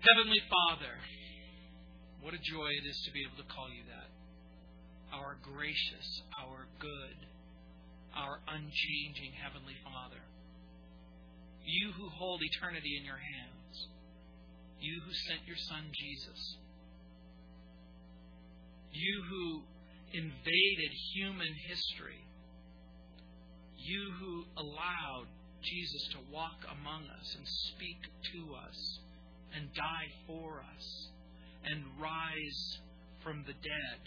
Heavenly Father, what a joy it is to be able to call you that. Our gracious, our good, our unchanging Heavenly Father. You who hold eternity in your hands. You who sent your Son Jesus. You who invaded human history. You who allowed Jesus to walk among us and speak to us and die for us and rise from the dead.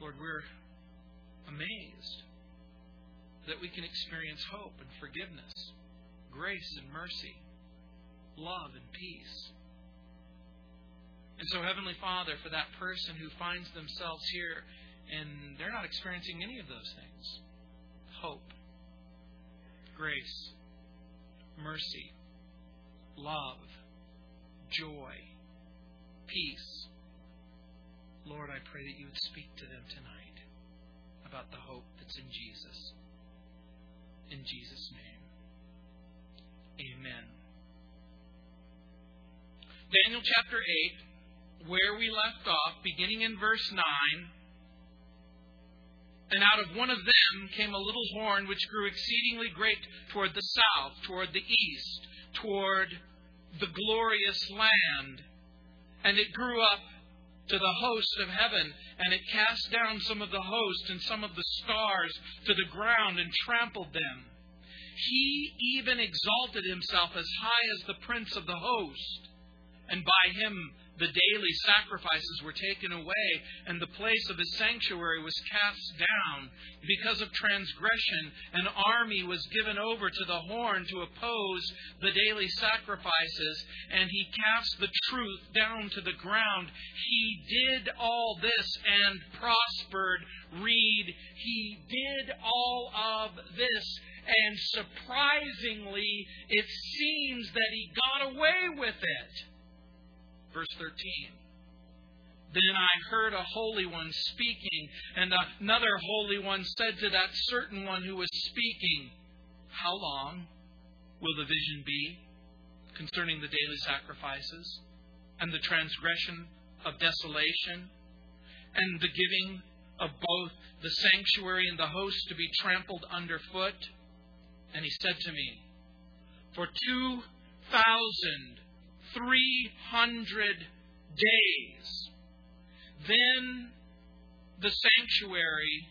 Lord, we're amazed that we can experience hope and forgiveness, grace and mercy, love and peace. And so, Heavenly Father, for that person who finds themselves here and they're not experiencing any of those things hope, grace, mercy, love, joy, peace. Lord, I pray that you would speak to them tonight about the hope that's in Jesus. In Jesus' name, amen. Daniel chapter 8, where we left off, beginning in verse 9. And out of one of them came a little horn which grew exceedingly great toward the south, toward the east, toward the glorious land. And it grew up to the host of heaven, and it cast down some of the host and some of the stars to the ground and trampled them. He even exalted himself as high as the prince of the host, and by him the daily sacrifices were taken away, and the place of his sanctuary was cast down. Because of transgression, an army was given over to the horn to oppose the daily sacrifices, and he cast the truth down to the ground. He did all this and prospered. Read, he did all of this. And surprisingly, it seems that he got away with it. Verse 13. Then I heard a holy one speaking, and another holy one said to that certain one who was speaking, How long will the vision be concerning the daily sacrifices, and the transgression of desolation, and the giving of both the sanctuary and the host to be trampled underfoot? And he said to me, For two thousand 300 days. Then the sanctuary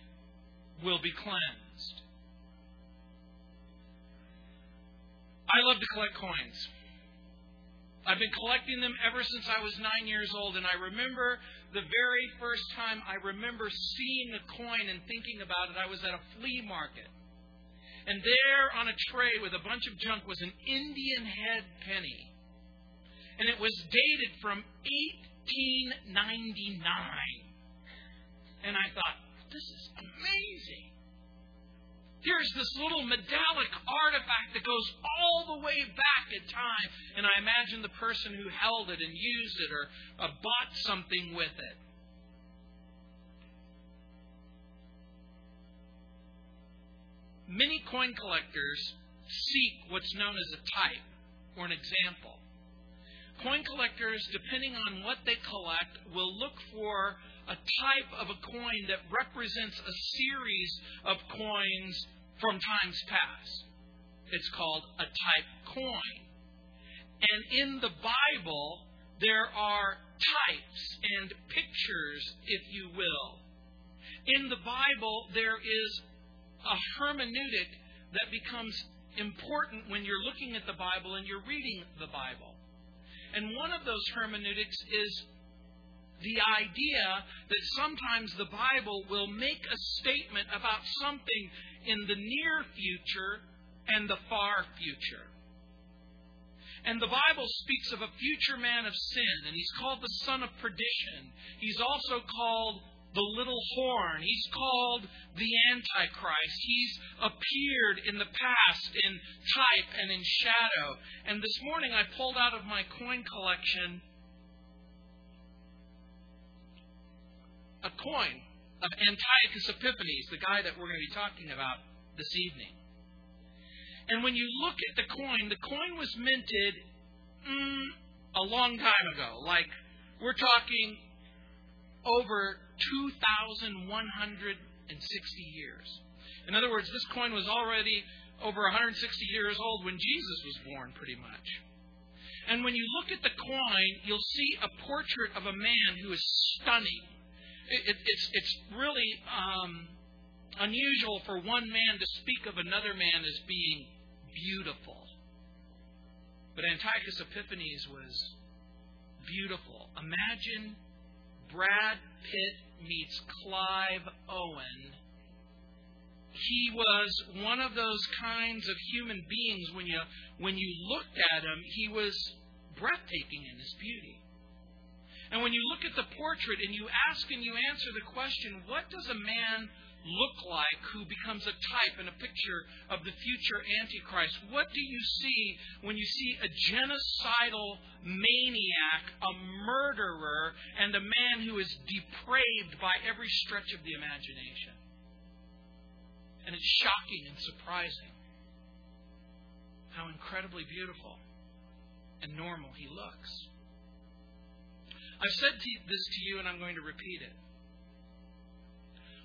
will be cleansed. I love to collect coins. I've been collecting them ever since I was nine years old, and I remember the very first time I remember seeing a coin and thinking about it, I was at a flea market. And there on a tray with a bunch of junk was an Indian head penny and it was dated from 1899. And I thought, this is amazing. Here's this little medallic artifact that goes all the way back in time. And I imagine the person who held it and used it or uh, bought something with it. Many coin collectors seek what's known as a type or an example. Coin collectors, depending on what they collect, will look for a type of a coin that represents a series of coins from times past. It's called a type coin. And in the Bible, there are types and pictures, if you will. In the Bible, there is a hermeneutic that becomes important when you're looking at the Bible and you're reading the Bible. And one of those hermeneutics is the idea that sometimes the Bible will make a statement about something in the near future and the far future. And the Bible speaks of a future man of sin, and he's called the son of perdition. He's also called the little horn. He's called the Antichrist. He's appeared in the past in type and in shadow. And this morning I pulled out of my coin collection a coin of Antiochus Epiphanes, the guy that we're going to be talking about this evening. And when you look at the coin, the coin was minted mm, a long time ago. Like, we're talking over 2,160 years. In other words, this coin was already over 160 years old when Jesus was born, pretty much. And when you look at the coin, you'll see a portrait of a man who is stunning. It, it, it's, it's really um, unusual for one man to speak of another man as being beautiful. But Antiochus Epiphanes was beautiful. Imagine Brad Pitt meets Clive Owen. He was one of those kinds of human beings when you when you looked at him he was breathtaking in his beauty. And when you look at the portrait and you ask and you answer the question what does a man look like who becomes a type and a picture of the future antichrist what do you see when you see a genocidal maniac a murderer and a man who is depraved by every stretch of the imagination and it's shocking and surprising how incredibly beautiful and normal he looks. I've said this to you, and I'm going to repeat it.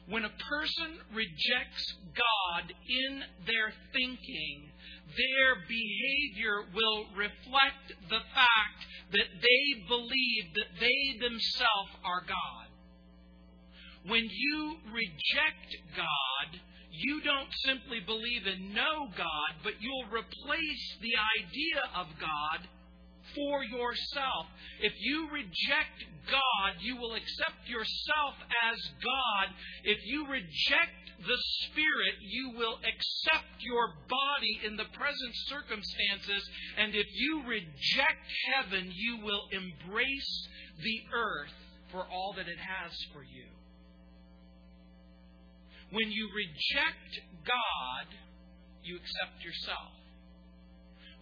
When a person rejects God in their thinking, their behavior will reflect the fact that they believe that they themselves are God. When you reject God, you don't simply believe and know God, but you'll replace the idea of God for yourself. If you reject God, you will accept yourself as God. If you reject the Spirit, you will accept your body in the present circumstances. And if you reject heaven, you will embrace the earth for all that it has for you. When you reject God, you accept yourself.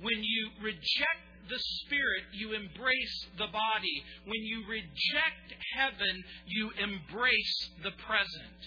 When you reject the Spirit, you embrace the body. When you reject heaven, you embrace the present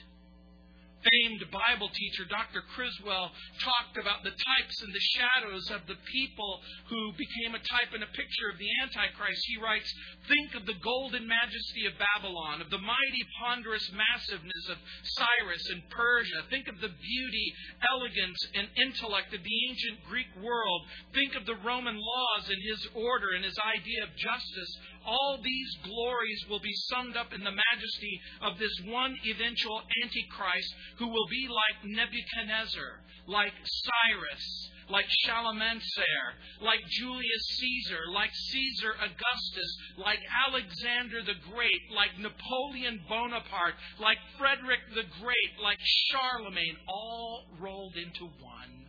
famed Bible teacher, Dr. Criswell, talked about the types and the shadows of the people who became a type and a picture of the Antichrist. He writes, Think of the golden majesty of Babylon, of the mighty, ponderous massiveness of Cyrus and Persia. Think of the beauty, elegance, and intellect of the ancient Greek world. Think of the Roman laws and his order and his idea of justice. All these glories will be summed up in the majesty of this one eventual Antichrist who will be like Nebuchadnezzar, like Cyrus, like Shalmaneser, like Julius Caesar, like Caesar Augustus, like Alexander the Great, like Napoleon Bonaparte, like Frederick the Great, like Charlemagne, all rolled into one.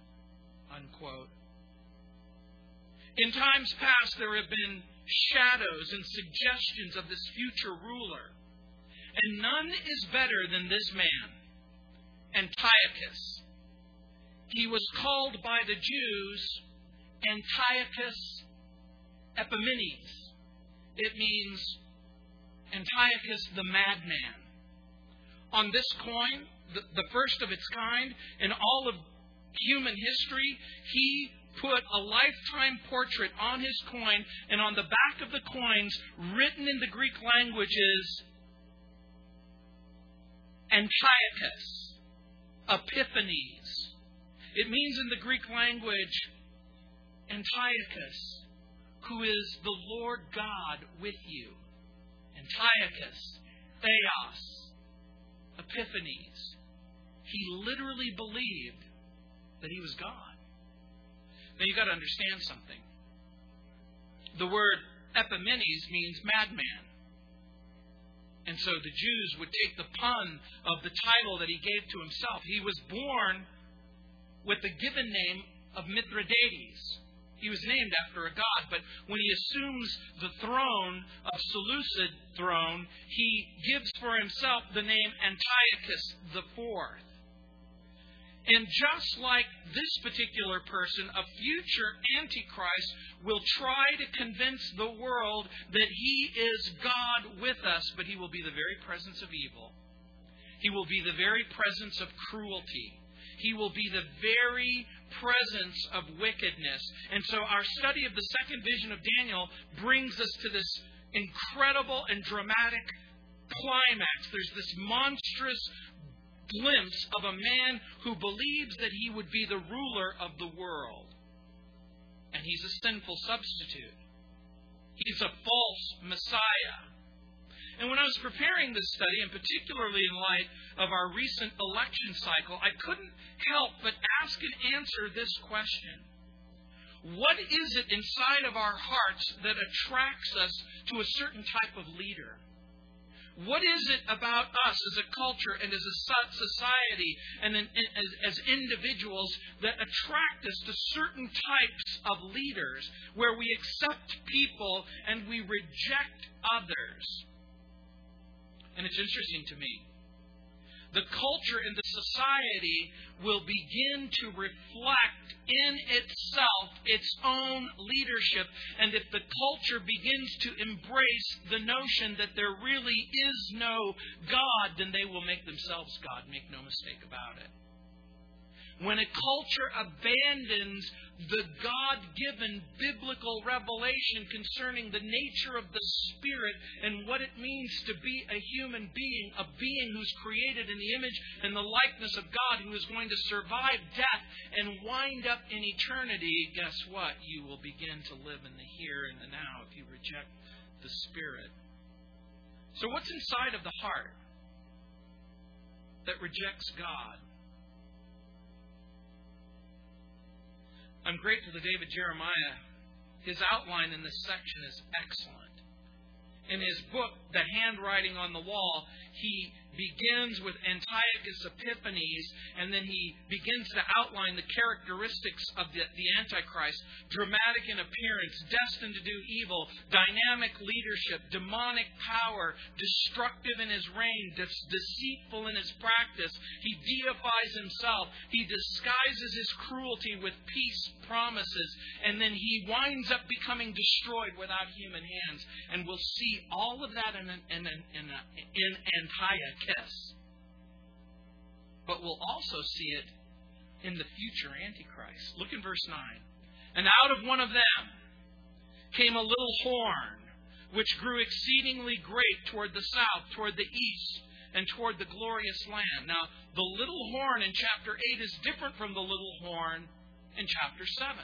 Unquote. In times past, there have been shadows and suggestions of this future ruler. And none is better than this man Antiochus. He was called by the Jews Antiochus Epimanes. It means Antiochus the madman. On this coin, the, the first of its kind in all of human history, he put a lifetime portrait on his coin, and on the back of the coins, written in the Greek language, is Antiochus. Epiphanes. It means in the Greek language, Antiochus, who is the Lord God with you. Antiochus, Theos, Epiphanes. He literally believed that he was God. Now you've got to understand something. The word Epimanes means madman. And so the Jews would take the pun of the title that he gave to himself. He was born with the given name of Mithridates. He was named after a god, but when he assumes the throne of Seleucid throne, he gives for himself the name Antiochus the Fourth. And just like this particular person, a future Antichrist will try to convince the world that he is God with us, but he will be the very presence of evil. He will be the very presence of cruelty. He will be the very presence of wickedness. And so our study of the second vision of Daniel brings us to this incredible and dramatic climax. There's this monstrous glimpse of a man who believes that he would be the ruler of the world. And he's a sinful substitute. He's a false Messiah. And when I was preparing this study, and particularly in light of our recent election cycle, I couldn't help but ask and answer this question What is it inside of our hearts that attracts us to a certain type of leader? What is it about us as a culture and as a society and as, individuals that attract us to certain types of leaders where we accept people and we reject others? And it's interesting to me the culture and the society will begin to reflect in itself its own leadership. And if the culture begins to embrace the notion that there really is no God, then they will make themselves God. Make no mistake about it. When a culture abandons the God given biblical revelation concerning the nature of the Spirit and what it means to be a human being, a being who's created in the image and the likeness of God, who is going to survive death and wind up in eternity, guess what? You will begin to live in the here and the now if you reject the Spirit. So, what's inside of the heart that rejects God? I'm grateful to David Jeremiah. His outline in this section is excellent. In his book, The Handwriting on the Wall, he begins with Antiochus Epiphanes, and then he begins to outline the characteristics of the, the Antichrist dramatic in appearance, destined to do evil, dynamic leadership, demonic power, destructive in his reign, de- deceitful in his practice. He deifies himself, he disguises his cruelty with peace promises, and then he winds up becoming destroyed without human hands. And we'll see all of that in, in, in, in, in Antiochus. But we'll also see it in the future Antichrist. Look in verse 9. And out of one of them came a little horn, which grew exceedingly great toward the south, toward the east, and toward the glorious land. Now, the little horn in chapter 8 is different from the little horn in chapter 7.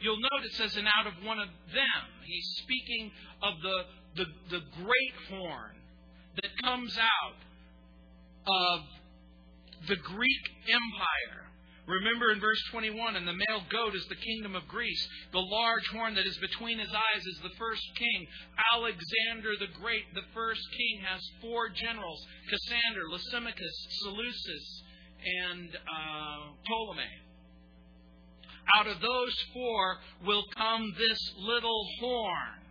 You'll note it says, and out of one of them. He's speaking of the, the, the great horn that comes out of the Greek Empire. Remember in verse 21, and the male goat is the kingdom of Greece. The large horn that is between his eyes is the first king. Alexander the Great, the first king, has four generals Cassander, Lysimachus, Seleucus, and uh, Ptolemy. Out of those four will come this little horn.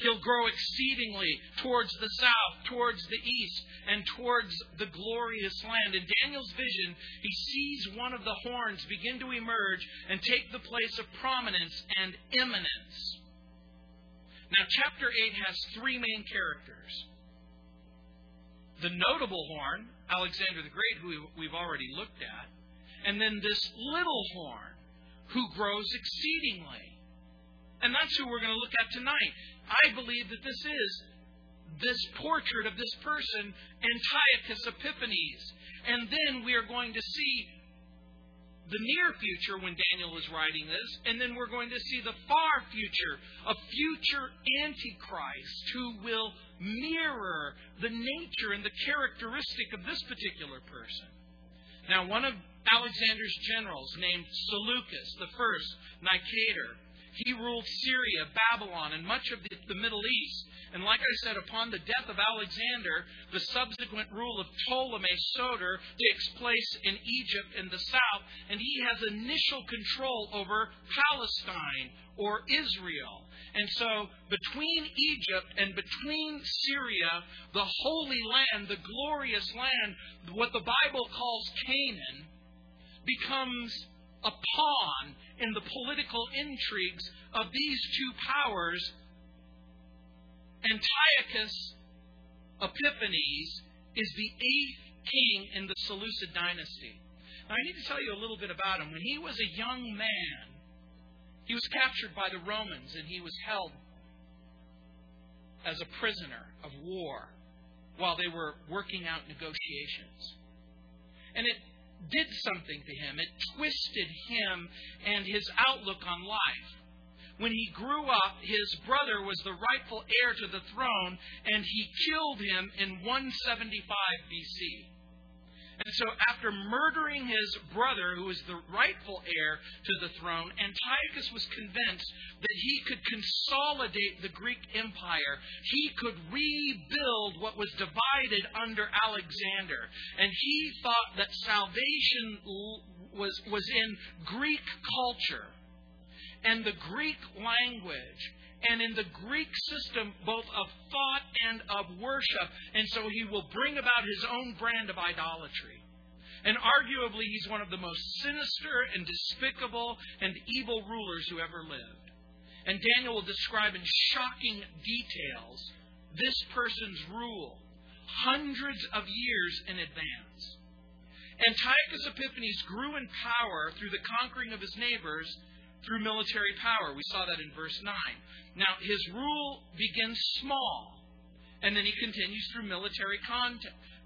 He'll grow exceedingly towards the south, towards the east, and towards the glorious land. In Daniel's vision, he sees one of the horns begin to emerge and take the place of prominence and eminence. Now, chapter 8 has three main characters the notable horn, Alexander the Great, who we've already looked at, and then this little horn, who grows exceedingly. And that's who we're going to look at tonight. I believe that this is this portrait of this person, Antiochus Epiphanes. And then we are going to see the near future when Daniel is writing this, and then we're going to see the far future, a future Antichrist who will mirror the nature and the characteristic of this particular person. Now, one of Alexander's generals, named Seleucus the first, Nicator, he ruled Syria, Babylon, and much of the, Middle East. And like I said, upon the death of Alexander, the subsequent rule of Ptolemy Soter takes place in Egypt in the south, and he has initial control over Palestine or Israel. And so, between Egypt and between Syria, the Holy Land, the glorious land, what the Bible calls Canaan, becomes a pawn in the political intrigues of these two powers, Antiochus Epiphanes is the eighth king in the Seleucid dynasty. Now, I need to tell you a little bit about him. When he was a young man, he was captured by the Romans and he was held as a prisoner of war while they were working out negotiations. And it did something to him. It twisted him and his outlook on life. When he grew up, his brother was the rightful heir to the throne, and he killed him in 175 BC. And so, after murdering his brother, who was the rightful heir to the throne, Antiochus was convinced that he could consolidate the Greek Empire. He could rebuild what was divided under Alexander. And he thought that salvation was, was in Greek culture and the Greek language and in the Greek system both of thought and of worship. And so he will bring about his own brand of idolatry. And arguably, he's one of the most sinister and despicable and evil rulers who ever lived. And Daniel will describe in shocking details this person's rule, hundreds of years in advance. Antiochus Epiphanes grew in power through the conquering of his neighbors through military power. We saw that in verse 9. Now, his rule begins small, and then he continues through military con-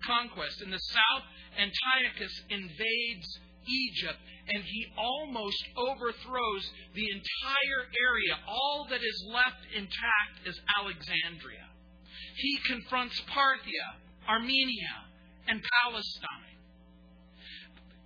conquest. In the south, Antiochus invades Egypt, and he almost overthrows the entire area. All that is left intact is Alexandria. He confronts Parthia, Armenia, and Palestine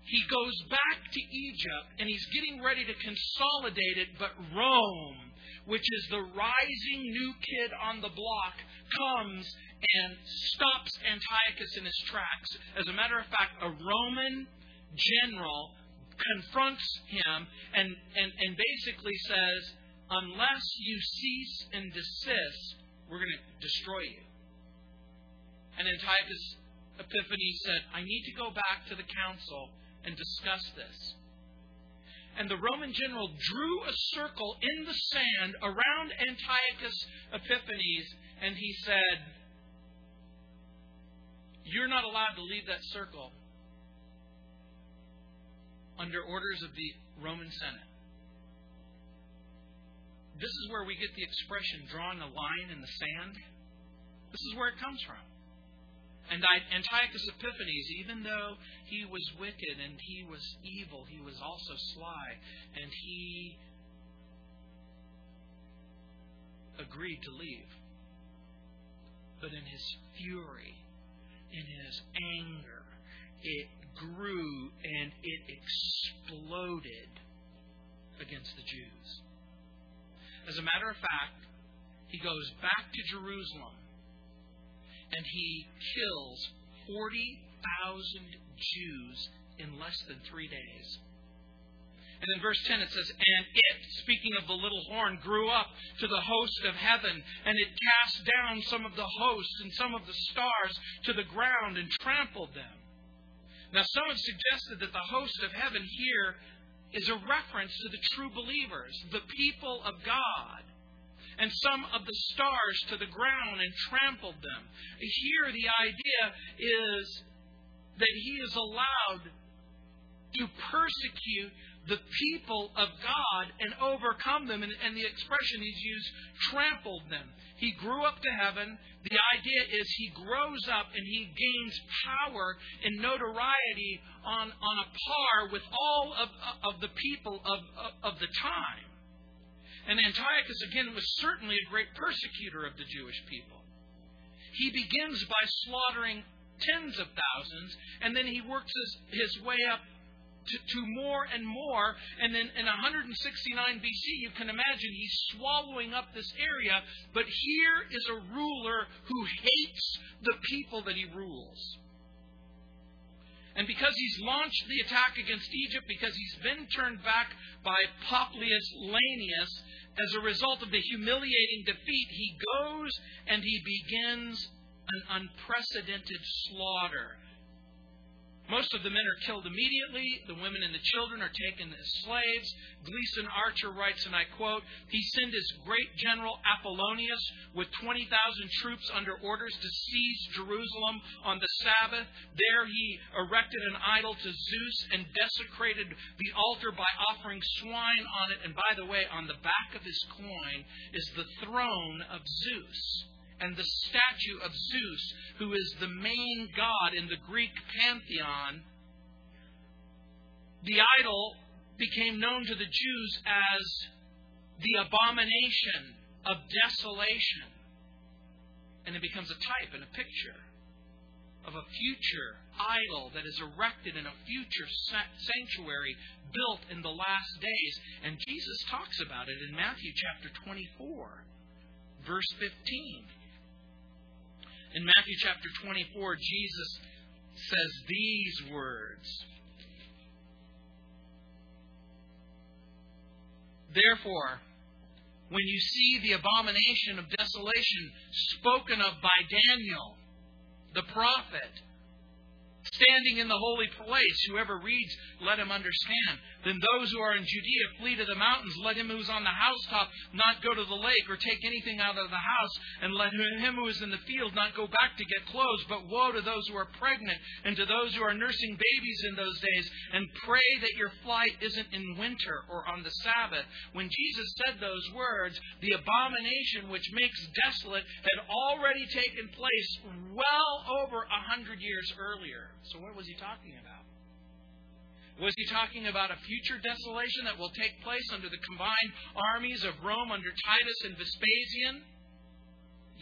he goes back to Egypt and he's getting ready to consolidate it, but Rome, which is the rising new kid on the block, comes and stops Antiochus in his tracks. As a matter of fact, a Roman general confronts him and, and, and basically says, Unless you cease and desist, we're going to destroy you. And Antiochus Epiphanes said, I need to go back to the council and discuss this. And the Roman general drew a circle in the sand around Antiochus Epiphanes, and he said, You're not allowed to leave that circle under orders of the Roman Senate. This is where we get the expression drawing a line in the sand. This is where it comes from. And Antiochus Epiphanes, even though he was wicked and he was evil, he was also sly, and he agreed to leave. But in his fury, in his anger, it grew and it exploded against the Jews. As a matter of fact, he goes back to Jerusalem and he kills 40,000 Jews in less than three days. And in verse 10 it says, And it, speaking of the little horn, grew up to the host of heaven, and it cast down some of the hosts and some of the stars to the ground and trampled them. Now, some have suggested that the host of heaven here is a reference to the true believers, the people of God and some of the stars to the ground and trampled them. Here, the idea is that he is allowed to persecute the people of God and overcome them. And, and, the expression he's used, trampled them. He grew up to heaven. The idea is he grows up and he gains power and notoriety on, on a par with all of, of the people of, of, of the time. And Antiochus, again, was certainly a great persecutor of the Jewish people. He begins by slaughtering tens of thousands, and then he works his, his way up to, to, more and more. And then in 169 BC, you can imagine he's swallowing up this area. But here is a ruler who hates the people that he rules. And because he's launched the attack against Egypt, because he's been turned back by Publius Lanius, as a result of the humiliating defeat, he goes and he begins an unprecedented slaughter. Most of the men are killed immediately. The women and the children are taken as slaves. Gleason Archer writes, and I quote, He sent his great general Apollonius with 20,000 troops under orders to seize Jerusalem on the Sabbath. There he erected an idol to Zeus and desecrated the altar by offering swine on it. And by the way, on the back of his coin is the throne of Zeus and the statue of Zeus, who is the main god in the Greek pantheon, the idol became known to the Jews as the abomination of desolation. And it becomes a type and a picture of a future idol that is erected in a future sanctuary built in the last days. And Jesus talks about it in Matthew chapter 24, verse 15. In Matthew chapter 24, Jesus says these words Therefore, when you see the abomination of desolation spoken of by Daniel, the prophet, standing in the holy place. Whoever reads, let him understand. Then those who are in Judea flee to the mountains. Let him who is on the housetop not go to the lake or take anything out of the house. And let him who is in the field not go back to get clothes. But woe to those who are pregnant and to those who are nursing babies in those days. And pray that your flight isn't in winter or on the Sabbath. When Jesus said those words, the abomination which makes desolate had already taken place well over a hundred years earlier. So, what was he talking about? Was he talking about a future desolation that will take place under the combined armies of Rome under Titus and Vespasian?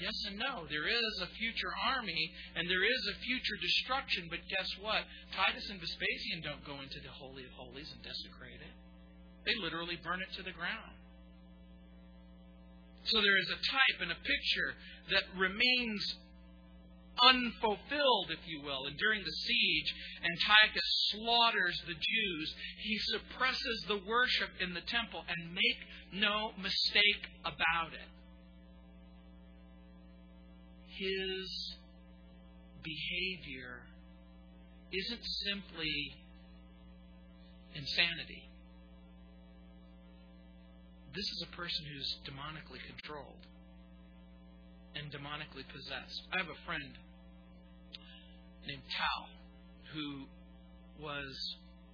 Yes and no. There is a future army and there is a future destruction, but guess what? Titus and Vespasian don't go into the Holy of Holies and desecrate it. They literally burn it to the ground. So there is a type and a picture that remains unfulfilled, if you will. And during the siege, Antiochus slaughters the Jews. He suppresses the worship in the temple, and make no mistake about it. His behavior isn't simply insanity. This is a person who's demonically controlled and demonically possessed. I have a friend named Tal, who was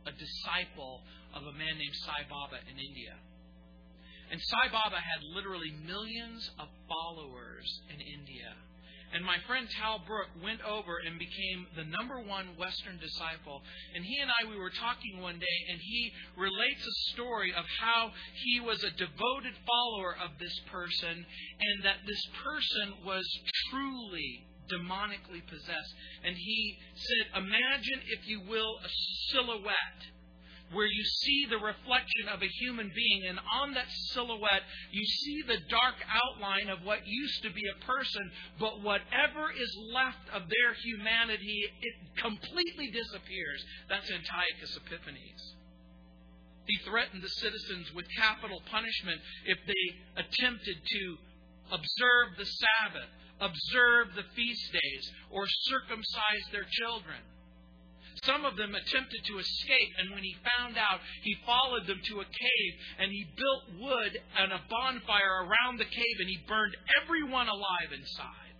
a disciple of a man named Sai Baba in India. And Sai Baba had literally millions of followers in India. And my friend Tal Brooke went over and became the number one Western disciple. And he and I, we were talking one day, and he relates a story of how he was a devoted follower of this person, and that this person was truly demonically possessed. And he said, Imagine, if you will, a silhouette where you see the reflection of a human being, and on that silhouette, you see the dark outline of what used to be a person, but whatever is left of their humanity, it completely disappears. That's Antiochus Epiphanes. He threatened the citizens with capital punishment if they attempted to observe the Sabbath observe the feast days or circumcise their children. Some of them attempted to escape, and when he found out, he followed them to a cave, and he built wood and a bonfire around the cave, and he burned everyone alive inside.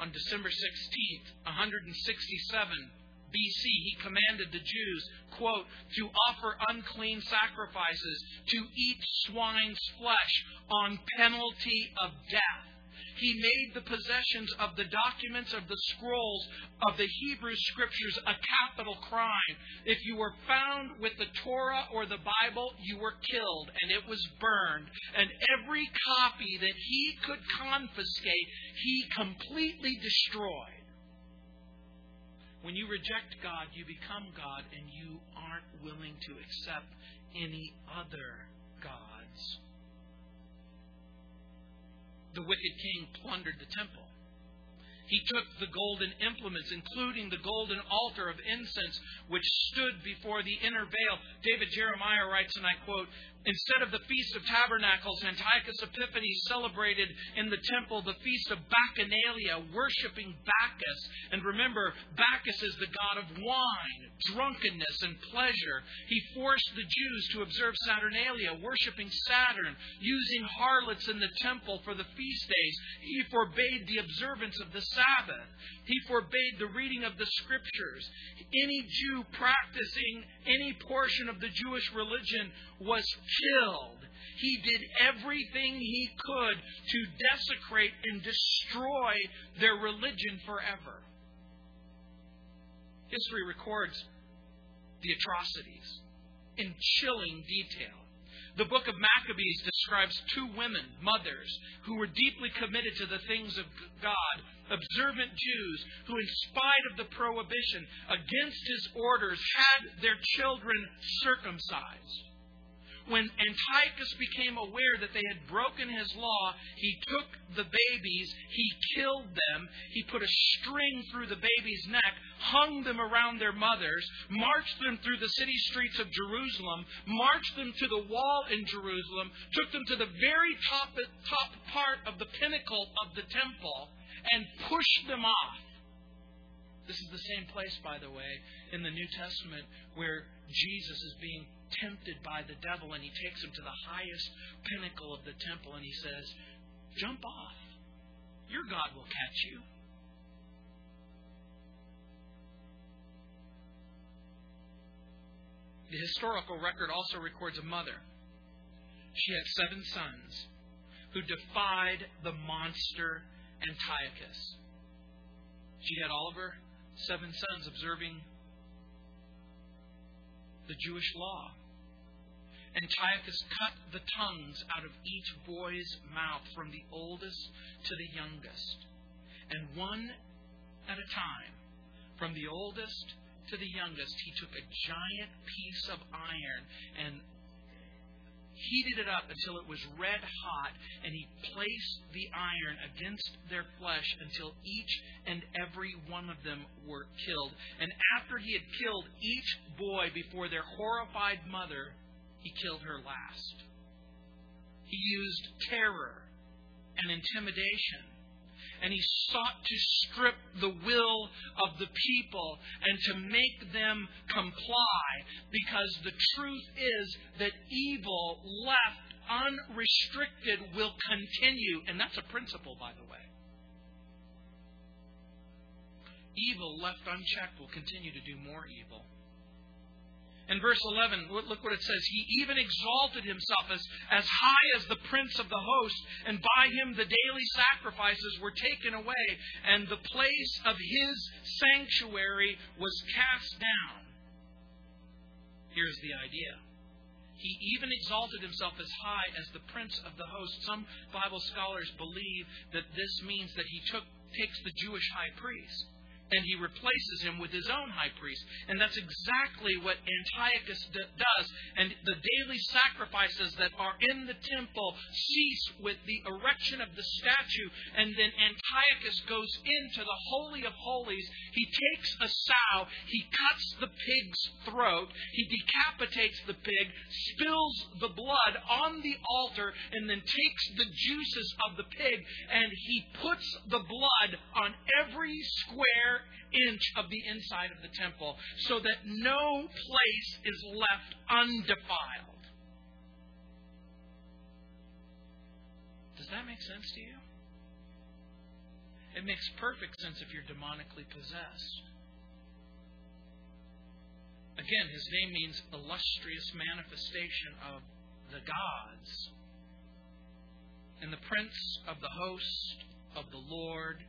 On December 16th, 167 BC, he commanded the Jews, quote, to offer unclean sacrifices, to eat swine's flesh on penalty of death. He made the possessions of the documents of the scrolls of the Hebrew Scriptures a capital crime. If you were found with the Torah or the Bible, you were killed and it was burned. And every copy that he could confiscate, he completely destroyed. When you reject God, you become God and you aren't willing to accept any other gods the wicked king plundered the temple. He took the golden implements, including the golden altar of incense, which stood before the inner veil. David Jeremiah writes, and I quote, Instead of the Feast of Tabernacles, Antiochus Epiphanes celebrated in the temple the Feast of Bacchanalia, worshiping Bacchus. And remember, Bacchus is the god of wine, drunkenness, and pleasure. He forced the Jews to observe Saturnalia, worshiping Saturn, using harlots in the temple for the feast days. He forbade the observance of the Sabbath. He forbade the reading of the scriptures. Any Jew practicing any portion of the Jewish religion was killed. He did everything he could to desecrate and destroy their religion forever. History records the atrocities in chilling detail. The book of Maccabees describes two women, mothers, who were deeply committed to the things of God, observant Jews, who, in spite of the prohibition against his orders, had their children circumcised. When Antiochus became aware that they had broken his law, he took the babies, he killed them, he put a string through the baby's neck, hung them around their mothers, marched them through the city streets of Jerusalem, marched them to the wall in Jerusalem, took them to the very top, top part of the pinnacle of the temple, and pushed them off. This is the same place, by the way, in the New Testament where Jesus is being tempted by the devil and he takes him to the highest pinnacle of the temple and he says, Jump off. Your God will catch you. The historical record also records a mother. She had seven sons who defied the monster Antiochus. She had all of her seven sons observing the Jewish law. Antiochus cut the tongues out of each boy's mouth from the oldest to the youngest. And one at a time, from the oldest to the youngest, he took a giant piece of iron and heated it up until it was red hot, and he placed the iron against their flesh until each and every one of them were killed. And after he had killed each boy before their horrified mother, he killed her last. He used terror and intimidation and he sought to strip the will of the people and to make them comply because the truth is that evil left unrestricted will continue. And that's a principle, by the way. Evil left unchecked will continue to do more evil. In verse 11, look what it says. He even exalted himself as, as high as the prince of the host, and by him the daily sacrifices were taken away, and the place of his sanctuary was cast down. Here's the idea. He even exalted himself as high as the prince of the host. Some Bible scholars believe that this means that he took, takes the Jewish high priest and he replaces him with his own high priest. And that's exactly what Antiochus d- does. And the daily sacrifices that are in the temple cease with the erection of the statue. And then Antiochus goes into the Holy of Holies. He takes a sow, he cuts the pig's throat, he decapitates the pig, spills the blood on the altar, and then takes the juices of the pig and he puts the blood on every square inch of the inside of the temple so that no place is left undefiled. Does that make sense to you? It makes perfect sense if you're demonically possessed. Again, his name means illustrious manifestation of the gods. And the prince of the host of the Lord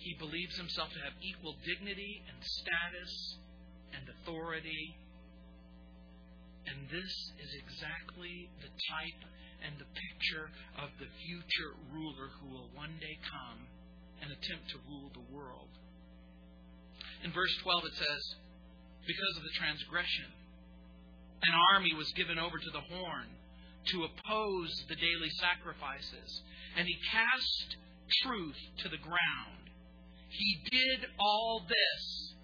he believes himself to have equal dignity and status and authority. And this is exactly the type and the picture of the future ruler who will one day come and attempt to rule the world. In verse 12 it says, Because of the transgression, an army was given over to the horn to oppose the daily sacrifices. And he cast truth to the ground. He did all this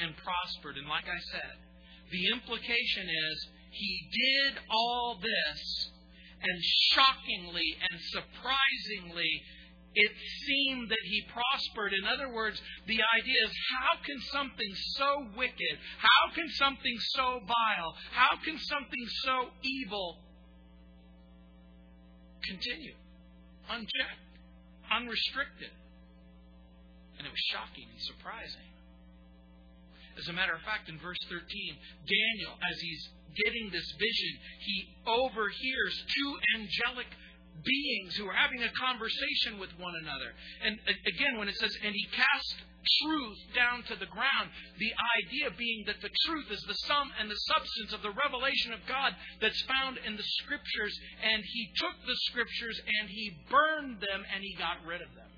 and prospered. And like I said, the implication is he did all this, and shockingly and surprisingly, it seemed that he prospered. In other words, the idea is how can something so wicked, how can something so vile, how can something so evil continue unchecked, unrestricted? And it was shocking and surprising. As a matter of fact, in verse 13, Daniel, as he's getting this vision, he overhears two angelic beings who are having a conversation with one another. And again, when it says, and he cast truth down to the ground, the idea being that the truth is the sum and the substance of the revelation of God that's found in the Scriptures, and he took the Scriptures and he burned them and he got rid of them.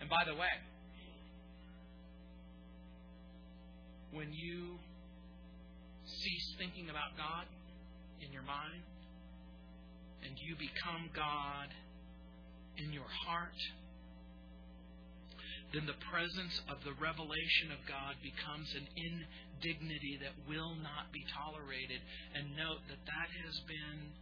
And by the way, when you cease thinking about God in your mind and you become God in your heart, then the presence of the revelation of God becomes an indignity that will not be tolerated. And note that that has been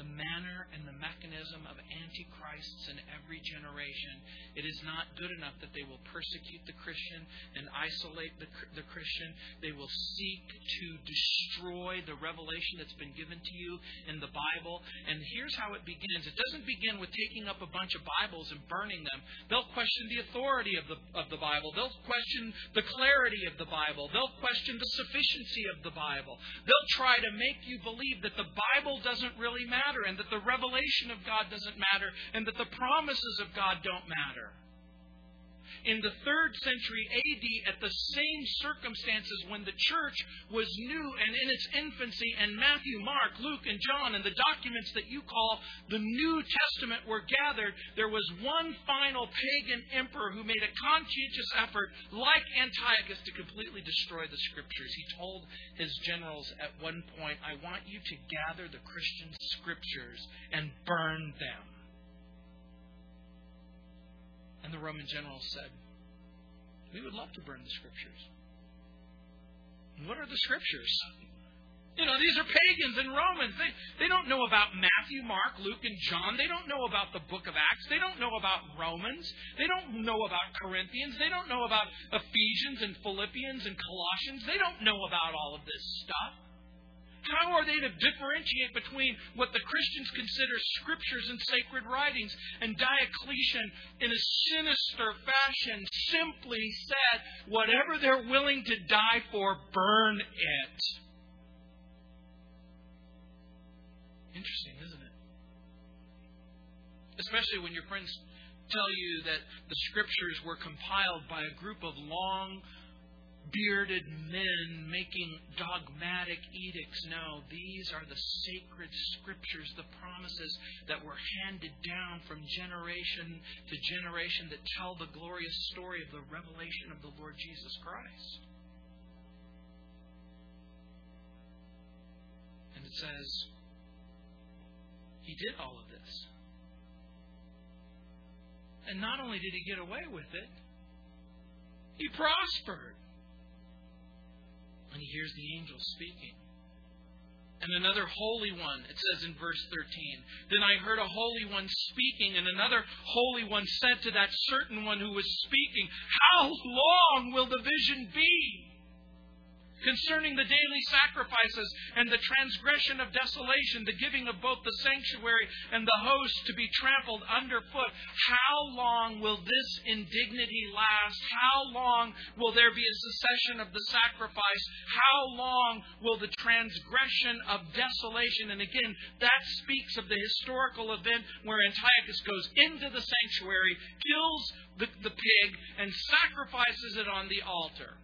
the manner and the mechanism of antichrists in every generation. It is not good enough that they will persecute the Christian and isolate the, the Christian. They will seek to destroy the revelation that's been given to you in the Bible. And here's how it begins it doesn't begin with taking up a bunch of Bibles and burning them. They'll question the authority of the, of the Bible, they'll question the clarity of the Bible, they'll question the sufficiency of the Bible. They'll try to make you believe that the Bible doesn't really matter matter, and that the revelation of God doesn't matter, and that the promises of God don't matter in the third century AD at the same circumstances when the church was new and in its infancy, and Matthew, Mark, Luke, and John, and the documents that you call the New Testament were gathered, there was one final pagan emperor who made a conscientious effort, like Antiochus, to completely destroy the scriptures. He told his generals at one point, I want you to gather the Christian scriptures and burn them. And the Roman general said, We would love to burn the scriptures. what are the scriptures? You know, these are pagans and Romans. They, they don't know about Matthew, Mark, Luke, and John. They don't know about the book of Acts. They don't know about Romans. They don't know about Corinthians. They don't know about Ephesians and Philippians and Colossians. They don't know about all of this stuff. How are they to differentiate between what the Christians consider scriptures and sacred writings? And Diocletian, in a sinister fashion, simply said, whatever they're willing to die for, burn it. Interesting, isn't it? Especially when your friends tell you that the scriptures were compiled by a group of long bearded men making dogmatic edicts. No, these are the sacred scriptures, the promises that were handed down from generation to generation that tell the glorious story of the revelation of the Lord Jesus Christ. And it says, He did all of this. And not only did He get away with it, He prospered and he hears the angel speaking. And another holy one, it says in verse 13. Then I heard a holy one speaking, and another holy one said to that certain one who was speaking, How long will the vision be? Concerning the daily sacrifices and the transgression of desolation, the giving of both the sanctuary and the host to be trampled underfoot. How long will this indignity last? How long will there be a cessation of the sacrifice? How long will the transgression of desolation? And again, that speaks of the historical event where Antiochus goes into the sanctuary, kills the, the pig, and sacrifices it on the altar.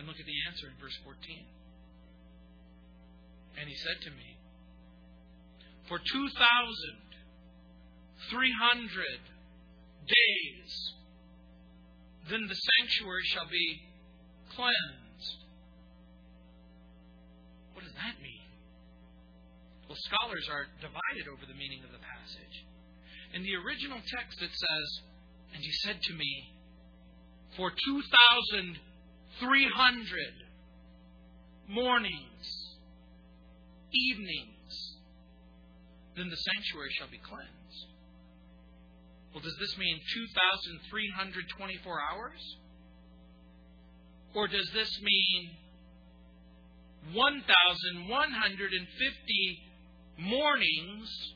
And look at the answer in verse 14. And he said to me, For 2,300 days, then the sanctuary shall be cleansed. What does that mean? Well, scholars are divided over the meaning of the passage. In the original text, it says, And he said to me, For 2,300 mornings, evenings, then the sanctuary shall be cleansed. Well, does this mean 2,324 hours? Or does this mean 1,150 mornings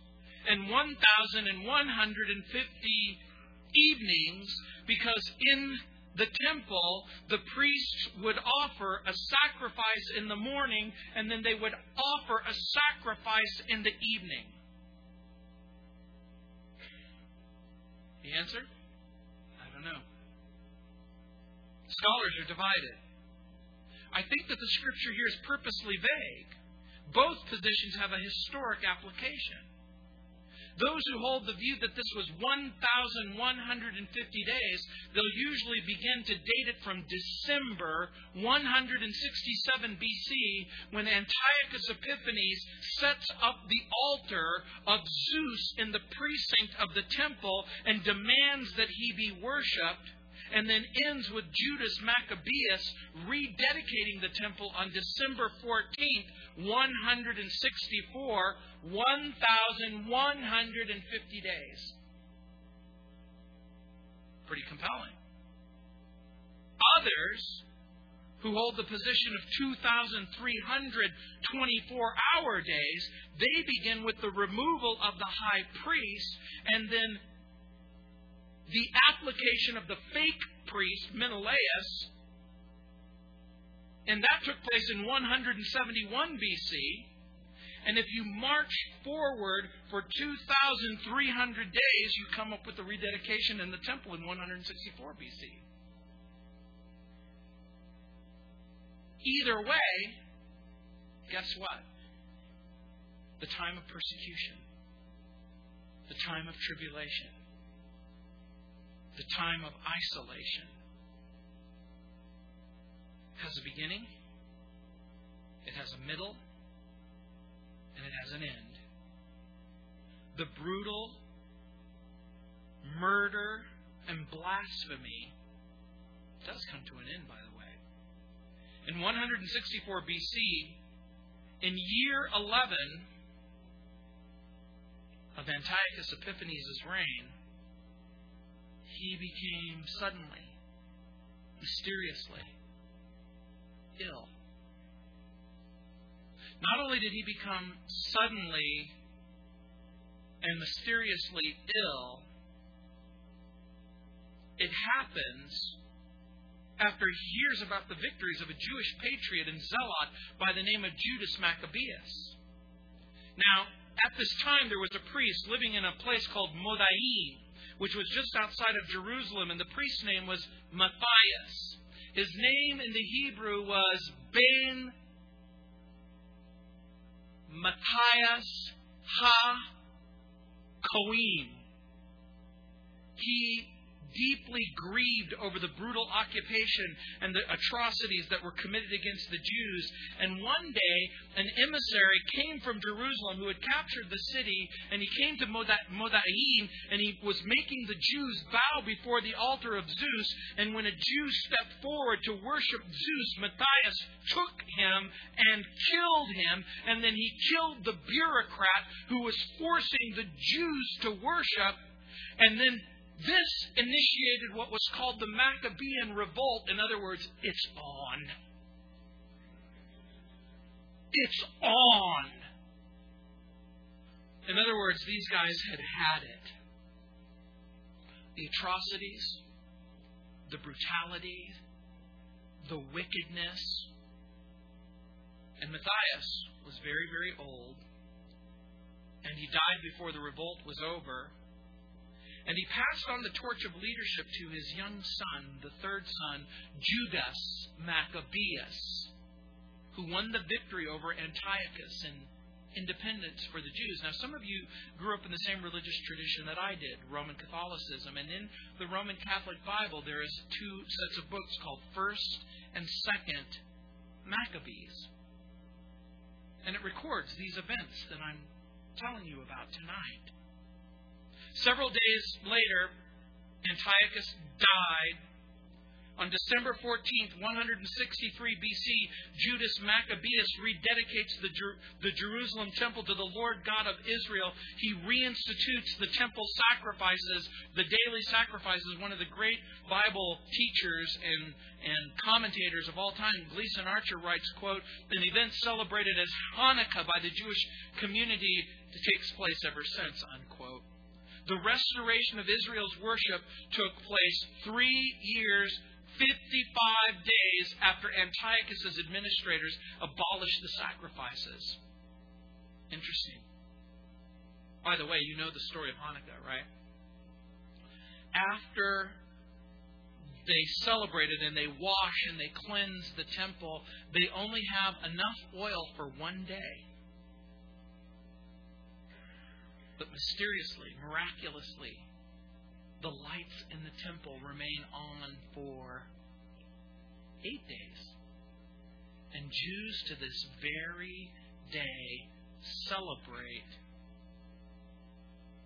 and 1,150 evenings because in the temple, the priests would offer a sacrifice in the morning and then they would offer a sacrifice in the evening. The answer? I don't know. Scholars are divided. I think that the scripture here is purposely vague. Both positions have a historic application. Those who hold the view that this was 1,150 days, they'll usually begin to date it from December 167 BC when Antiochus Epiphanes sets up the altar of Zeus in the precinct of the temple and demands that he be worshipped and then ends with Judas Maccabeus rededicating the temple on December 14th, 164, 1,150 days. Pretty compelling. Others who hold the position of 2,324 hour days, they begin with the removal of the high priest and then the application of the fake priest, Menelaus, and that took place in 171 BC. And if you march forward for 2,300 days, you come up with the rededication in the temple in 164 BC. Either way, guess what? The time of persecution, the time of tribulation, the time of isolation has a beginning, it has a middle, and it has an end. The brutal murder and blasphemy does come to an end, by the way. In 164 BC, in year 11 of Antiochus Epiphanes' reign, he became suddenly, mysteriously, ill. Not only did he become suddenly and mysteriously ill, it happens after he hears about the victories of a Jewish patriot and zealot by the name of Judas Maccabeus. Now, at this time, there was a priest living in a place called Modain, which was just outside of Jerusalem, and the priest's name was Matthias. His name in the Hebrew was Ben Matthias Ha Koim. He deeply grieved over the brutal occupation and the atrocities that were committed against the Jews. And one day, an emissary came from Jerusalem who had captured the city, and he came to Modain, and he was making the Jews bow before the altar of Zeus. And when a Jew stepped forward to worship Zeus, Matthias took him and killed him, and then he killed the bureaucrat who was forcing the Jews to worship. And then this initiated what was called the Maccabean Revolt. In other words, it's on. It's on. In other words, these guys had had it. The atrocities, the brutality, the wickedness. And Matthias was very, very old. And he died before the revolt was over. And he passed on the torch of leadership to his young son, the third son, Judas Maccabeus, who won the victory over Antiochus and independence for the Jews. Now, some of you grew up in the same religious tradition that I did, Roman Catholicism. And in the Roman Catholic Bible, there is two sets of books called First and Second Maccabees. And it records these events that I'm telling you about tonight. Several days later, Antiochus died on December 14th, 163 BC, Judas Maccabeus rededicates the, Jer- the Jerusalem temple to the Lord God of Israel. He reinstitutes the temple sacrifices, the daily sacrifices. One of the great Bible teachers and, and commentators of all time, Gleason Archer, writes, quote, an event celebrated as Hanukkah by the Jewish community takes place ever since, unquote. The restoration of Israel's worship took place three years 55 days after Antiochus' administrators abolished the sacrifices. Interesting. By the way, you know the story of Hanukkah, right? After they celebrated and they wash and they cleanse the temple, they only have enough oil for one day. But mysteriously, miraculously, the lights in the temple remain on for eight days. And Jews to this very day celebrate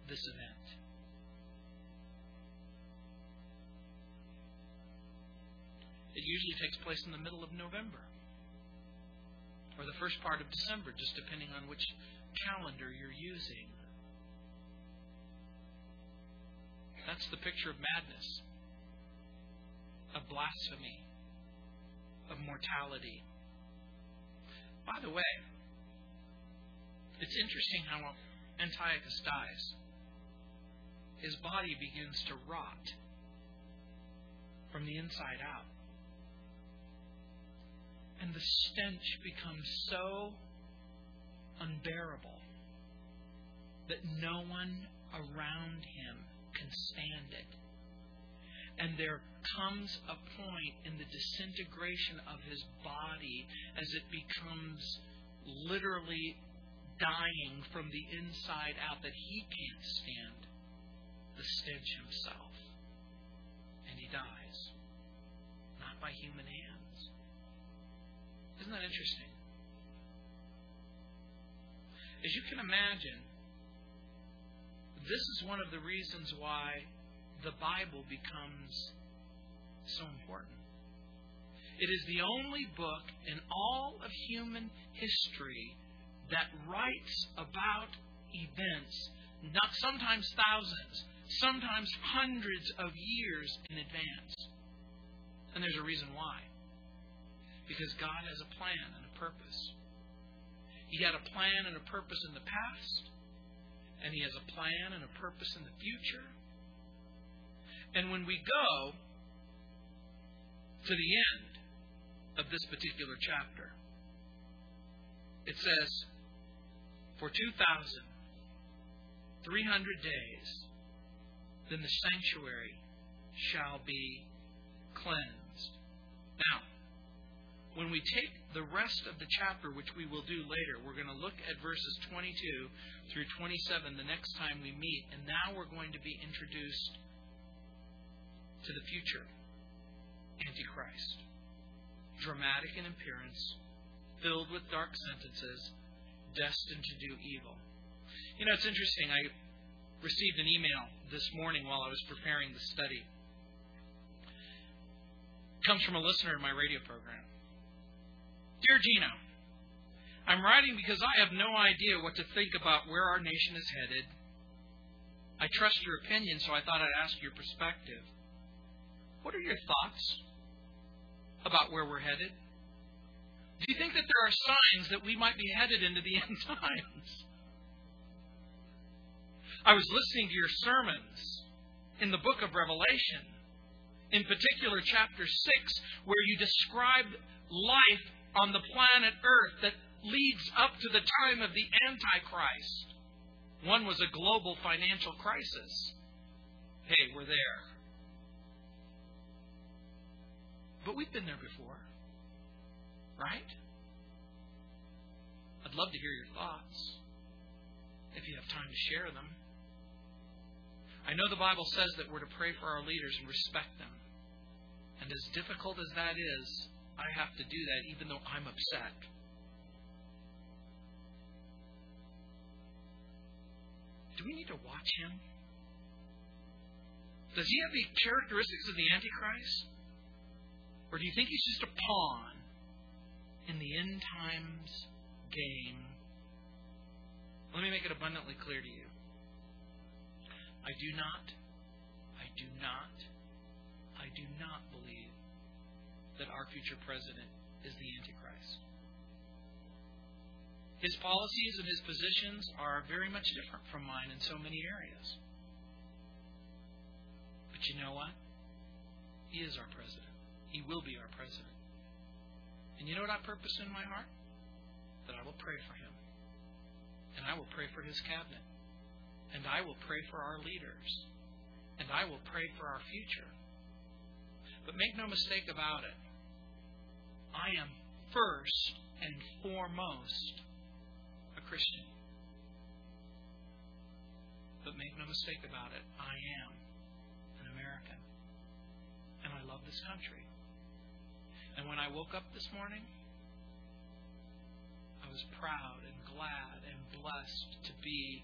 this event. It usually takes place in the middle of November or the first part of December, just depending on which calendar you're using. That's the picture of madness, of blasphemy, of mortality. By the way, it's interesting how Antiochus dies. His body begins to rot from the inside out. And the stench becomes so unbearable that no one around him can stand it. And there comes a point in the disintegration of his body as it becomes literally dying from the inside out that he can't stand the stench himself. And he dies. Not by human hands. Isn't that interesting? As you can imagine, this is one of the reasons why the Bible becomes so important. It is the only book in all of human history that writes about events, not sometimes thousands, sometimes hundreds of years in advance. And there's a reason why. Because God has a plan and a purpose. He had a plan and a purpose in the past and He has a plan and a purpose in the future. And when we go to the end of this particular chapter, it says, For 2,300 days, then the sanctuary shall be cleansed. Now, when we take the rest of the chapter, which we will do later, we're going to look at verses 22 through 27 the next time we meet. And now we're going to be introduced to the future Antichrist. Dramatic in appearance, filled with dark sentences, destined to do evil. You know, it's interesting. I received an email this morning while I was preparing the study. It comes from a listener in my radio program. Dear Gino, I'm writing because I have no idea what to think about where our nation is headed. I trust your opinion, so I thought I'd ask your perspective. What are your thoughts about where we're headed? Do you think that there are signs that we might be headed into the end times? I was listening to your sermons in the book of Revelation, in particular, chapter 6, where you described life on the planet Earth that leads up to the time of the Antichrist. One was a global financial crisis. Hey, we're there. But we've been there before. Right? I'd love to hear your thoughts if you have time to share them. I know the Bible says that we're to pray for our leaders and respect them. And as difficult as that is, I have to do that even though I'm upset. Do we need to watch him? Does he have the characteristics of the Antichrist? Or do you think he's just a pawn in the end times game? Let me make it abundantly clear to you. I do not, I do not, I do not believe that our future president is the Antichrist. His policies and his positions are very much different from mine in so many areas. But you know what? He is our president. He will be our president. And you know what I purpose in my heart? That I will pray for him. And I will pray for his cabinet. And I will pray for our leaders. And I will pray for our future. But make no mistake about it. I am first and foremost a Christian. But make no mistake about it, I am an American. And I love this country. And when I woke up this morning, I was proud and glad and blessed to be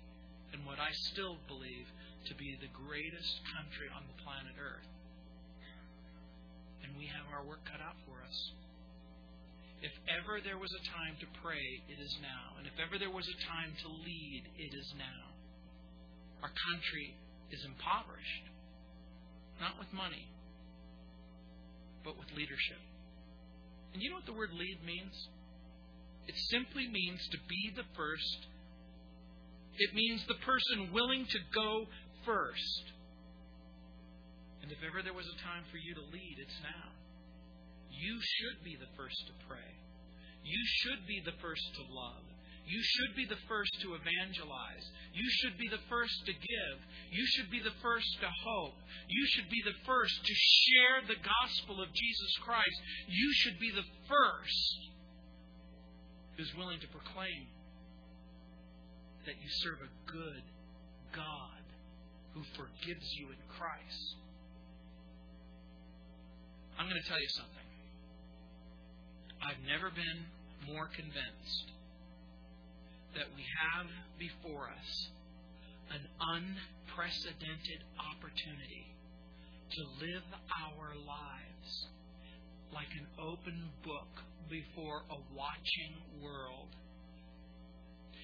in what I still believe to be the greatest country on the planet Earth. And we have our work cut out for us. If ever there was a time to pray, it is now. And if ever there was a time to lead, it is now. Our country is impoverished, not with money, but with leadership. And you know what the word lead means? It simply means to be the first. It means the person willing to go first. And if ever there was a time for you to lead, it's now. You should be the first to pray. You should be the first to love. You should be the first to evangelize. You should be the first to give. You should be the first to hope. You should be the first to share the gospel of Jesus Christ. You should be the first who's willing to proclaim that you serve a good God who forgives you in Christ. I'm going to tell you something. I've never been more convinced that we have before us an unprecedented opportunity to live our lives like an open book before a watching world.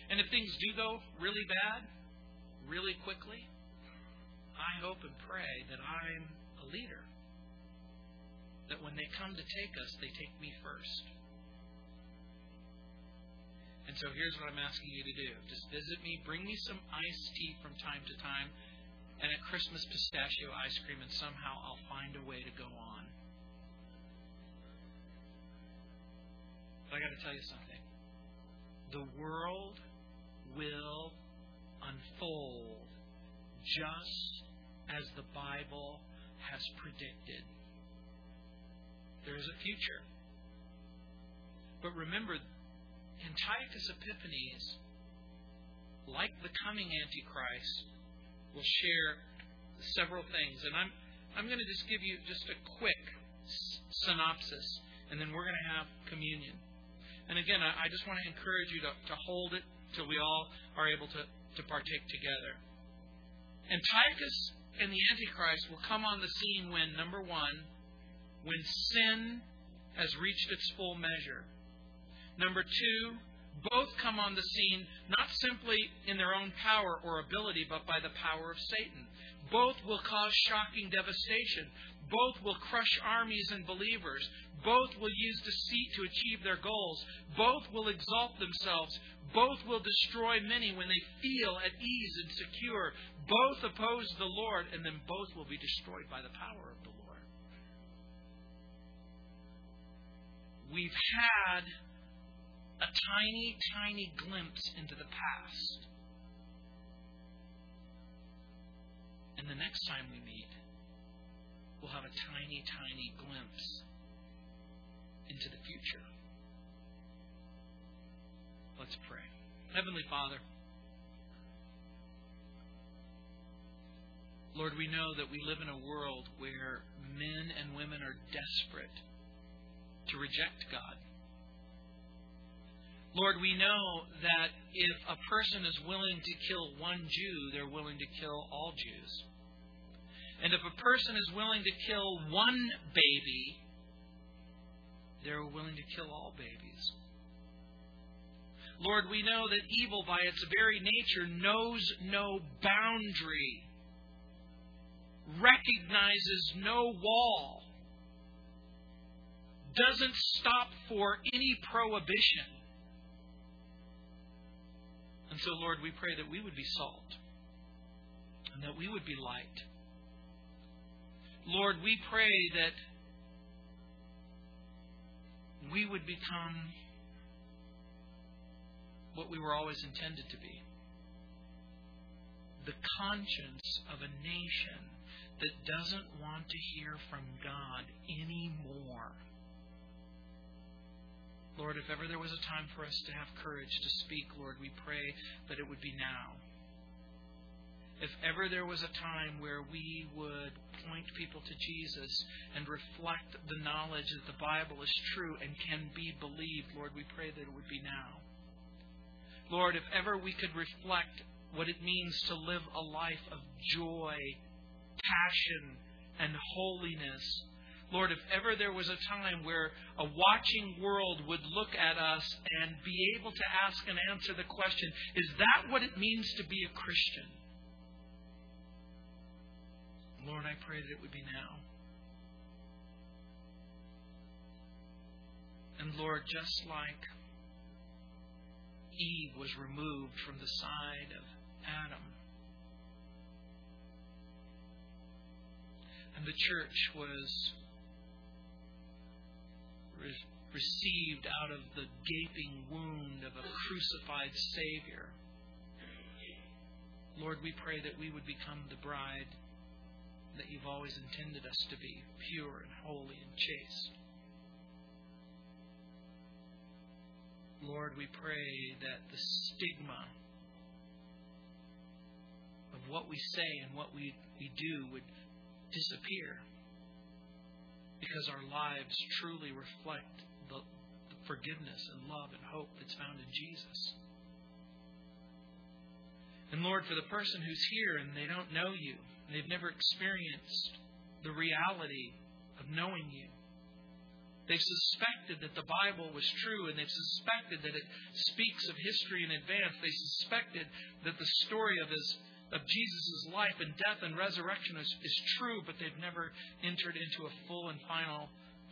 And if things do go really bad, really quickly, I hope and pray that I'm a leader that when they come to take us, they take me first. And so here's what I'm asking you to do. Just visit me, bring me some iced tea from time to time, and a Christmas pistachio ice cream, and somehow I'll find a way to go on. But I got to tell you something. The world will unfold just as the Bible has predicted. There is a future. But remember, Antiochus Epiphanes, like the coming Antichrist, will share several things. And I'm, I'm going to just give you just a quick synopsis, and then we're going to have communion. And again, I, I just want to encourage you to, to hold it till we all are able to, to partake together. Antiochus and the Antichrist will come on the scene when, number one, when sin has reached its full measure. Number two, both come on the scene not simply in their own power or ability, but by the power of Satan. Both will cause shocking devastation. Both will crush armies and believers. Both will use deceit to achieve their goals. Both will exalt themselves. Both will destroy many when they feel at ease and secure. Both oppose the Lord, and then both will be destroyed by the power of the Lord. We've had a tiny, tiny glimpse into the past. And the next time we meet, we'll have a tiny, tiny glimpse into the future. Let's pray. Heavenly Father, Lord, we know that we live in a world where men and women are desperate to reject God. Lord, we know that if a person is willing to kill one Jew, they're willing to kill all Jews. And if a person is willing to kill one baby, they're willing to kill all babies. Lord, we know that evil by its very nature knows no boundary, recognizes no wall, doesn't stop for any prohibition. And so, Lord, we pray that we would be salt and that we would be light. Lord, we pray that we would become what we were always intended to be the conscience of a nation that doesn't want to hear from God anymore. Lord, if ever there was a time for us to have courage to speak, Lord, we pray that it would be now. If ever there was a time where we would point people to Jesus and reflect the knowledge that the Bible is true and can be believed, Lord, we pray that it would be now. Lord, if ever we could reflect what it means to live a life of joy, passion, and holiness, Lord, if ever there was a time where a watching world would look at us and be able to ask and answer the question, is that what it means to be a Christian? Lord, I pray that it would be now. And Lord, just like Eve was removed from the side of Adam, and the church was re- received out of the gaping wound of a crucified Savior. Lord, we pray that we would become the bride that you've always intended us to be pure and holy and chaste. Lord, we pray that the stigma of what we say and what we, we do would disappear because our lives truly reflect the, the forgiveness and love and hope that's found in Jesus. And Lord, for the person who's here and they don't know you, and They've never experienced the reality of knowing you. They've suspected that the Bible was true and they've suspected that it speaks of history in advance. They suspected that the story of his of Jesus' life and death and resurrection is, is true, but they've never entered into a full and final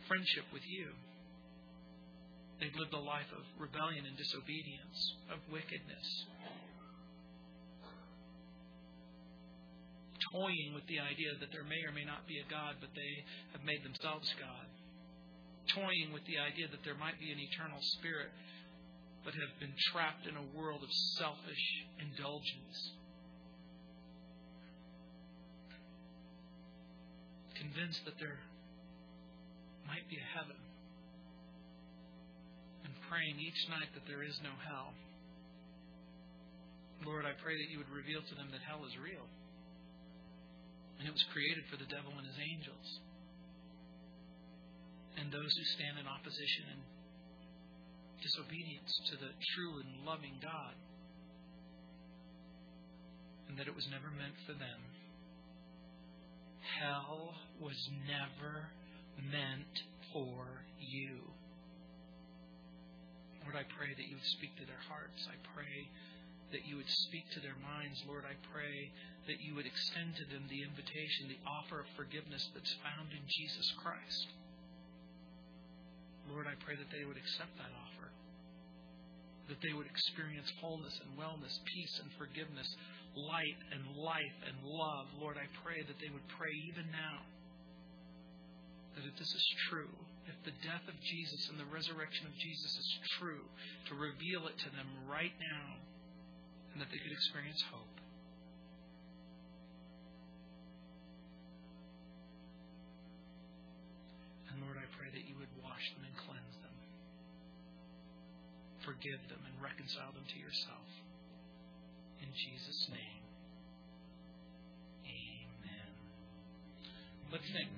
friendship with you. They've lived a life of rebellion and disobedience, of wickedness. toying with the idea that there may or may not be a God, but they have made themselves God. Toying with the idea that there might be an eternal spirit, but have been trapped in a world of selfish indulgence. Convinced that there might be a heaven, and praying each night that there is no hell. Lord, I pray that you would reveal to them that hell is real and it was created for the devil and his angels. And those who stand in opposition and disobedience to the true and loving God. And that it was never meant for them. Hell was never meant for you. Lord, I pray that you would speak to their hearts. I pray that you would speak to their minds. Lord, I pray that you would extend to them the invitation, the offer of forgiveness that's found in Jesus Christ. Lord, I pray that they would accept that offer, that they would experience wholeness and wellness, peace and forgiveness, light and life and love. Lord, I pray that they would pray even now that if this is true, if the death of Jesus and the resurrection of Jesus is true, to reveal it to them right now and that they could experience hope. And Lord, I pray that you would wash them and cleanse them, forgive them, and reconcile them to yourself. In Jesus' name, amen. Let's sing.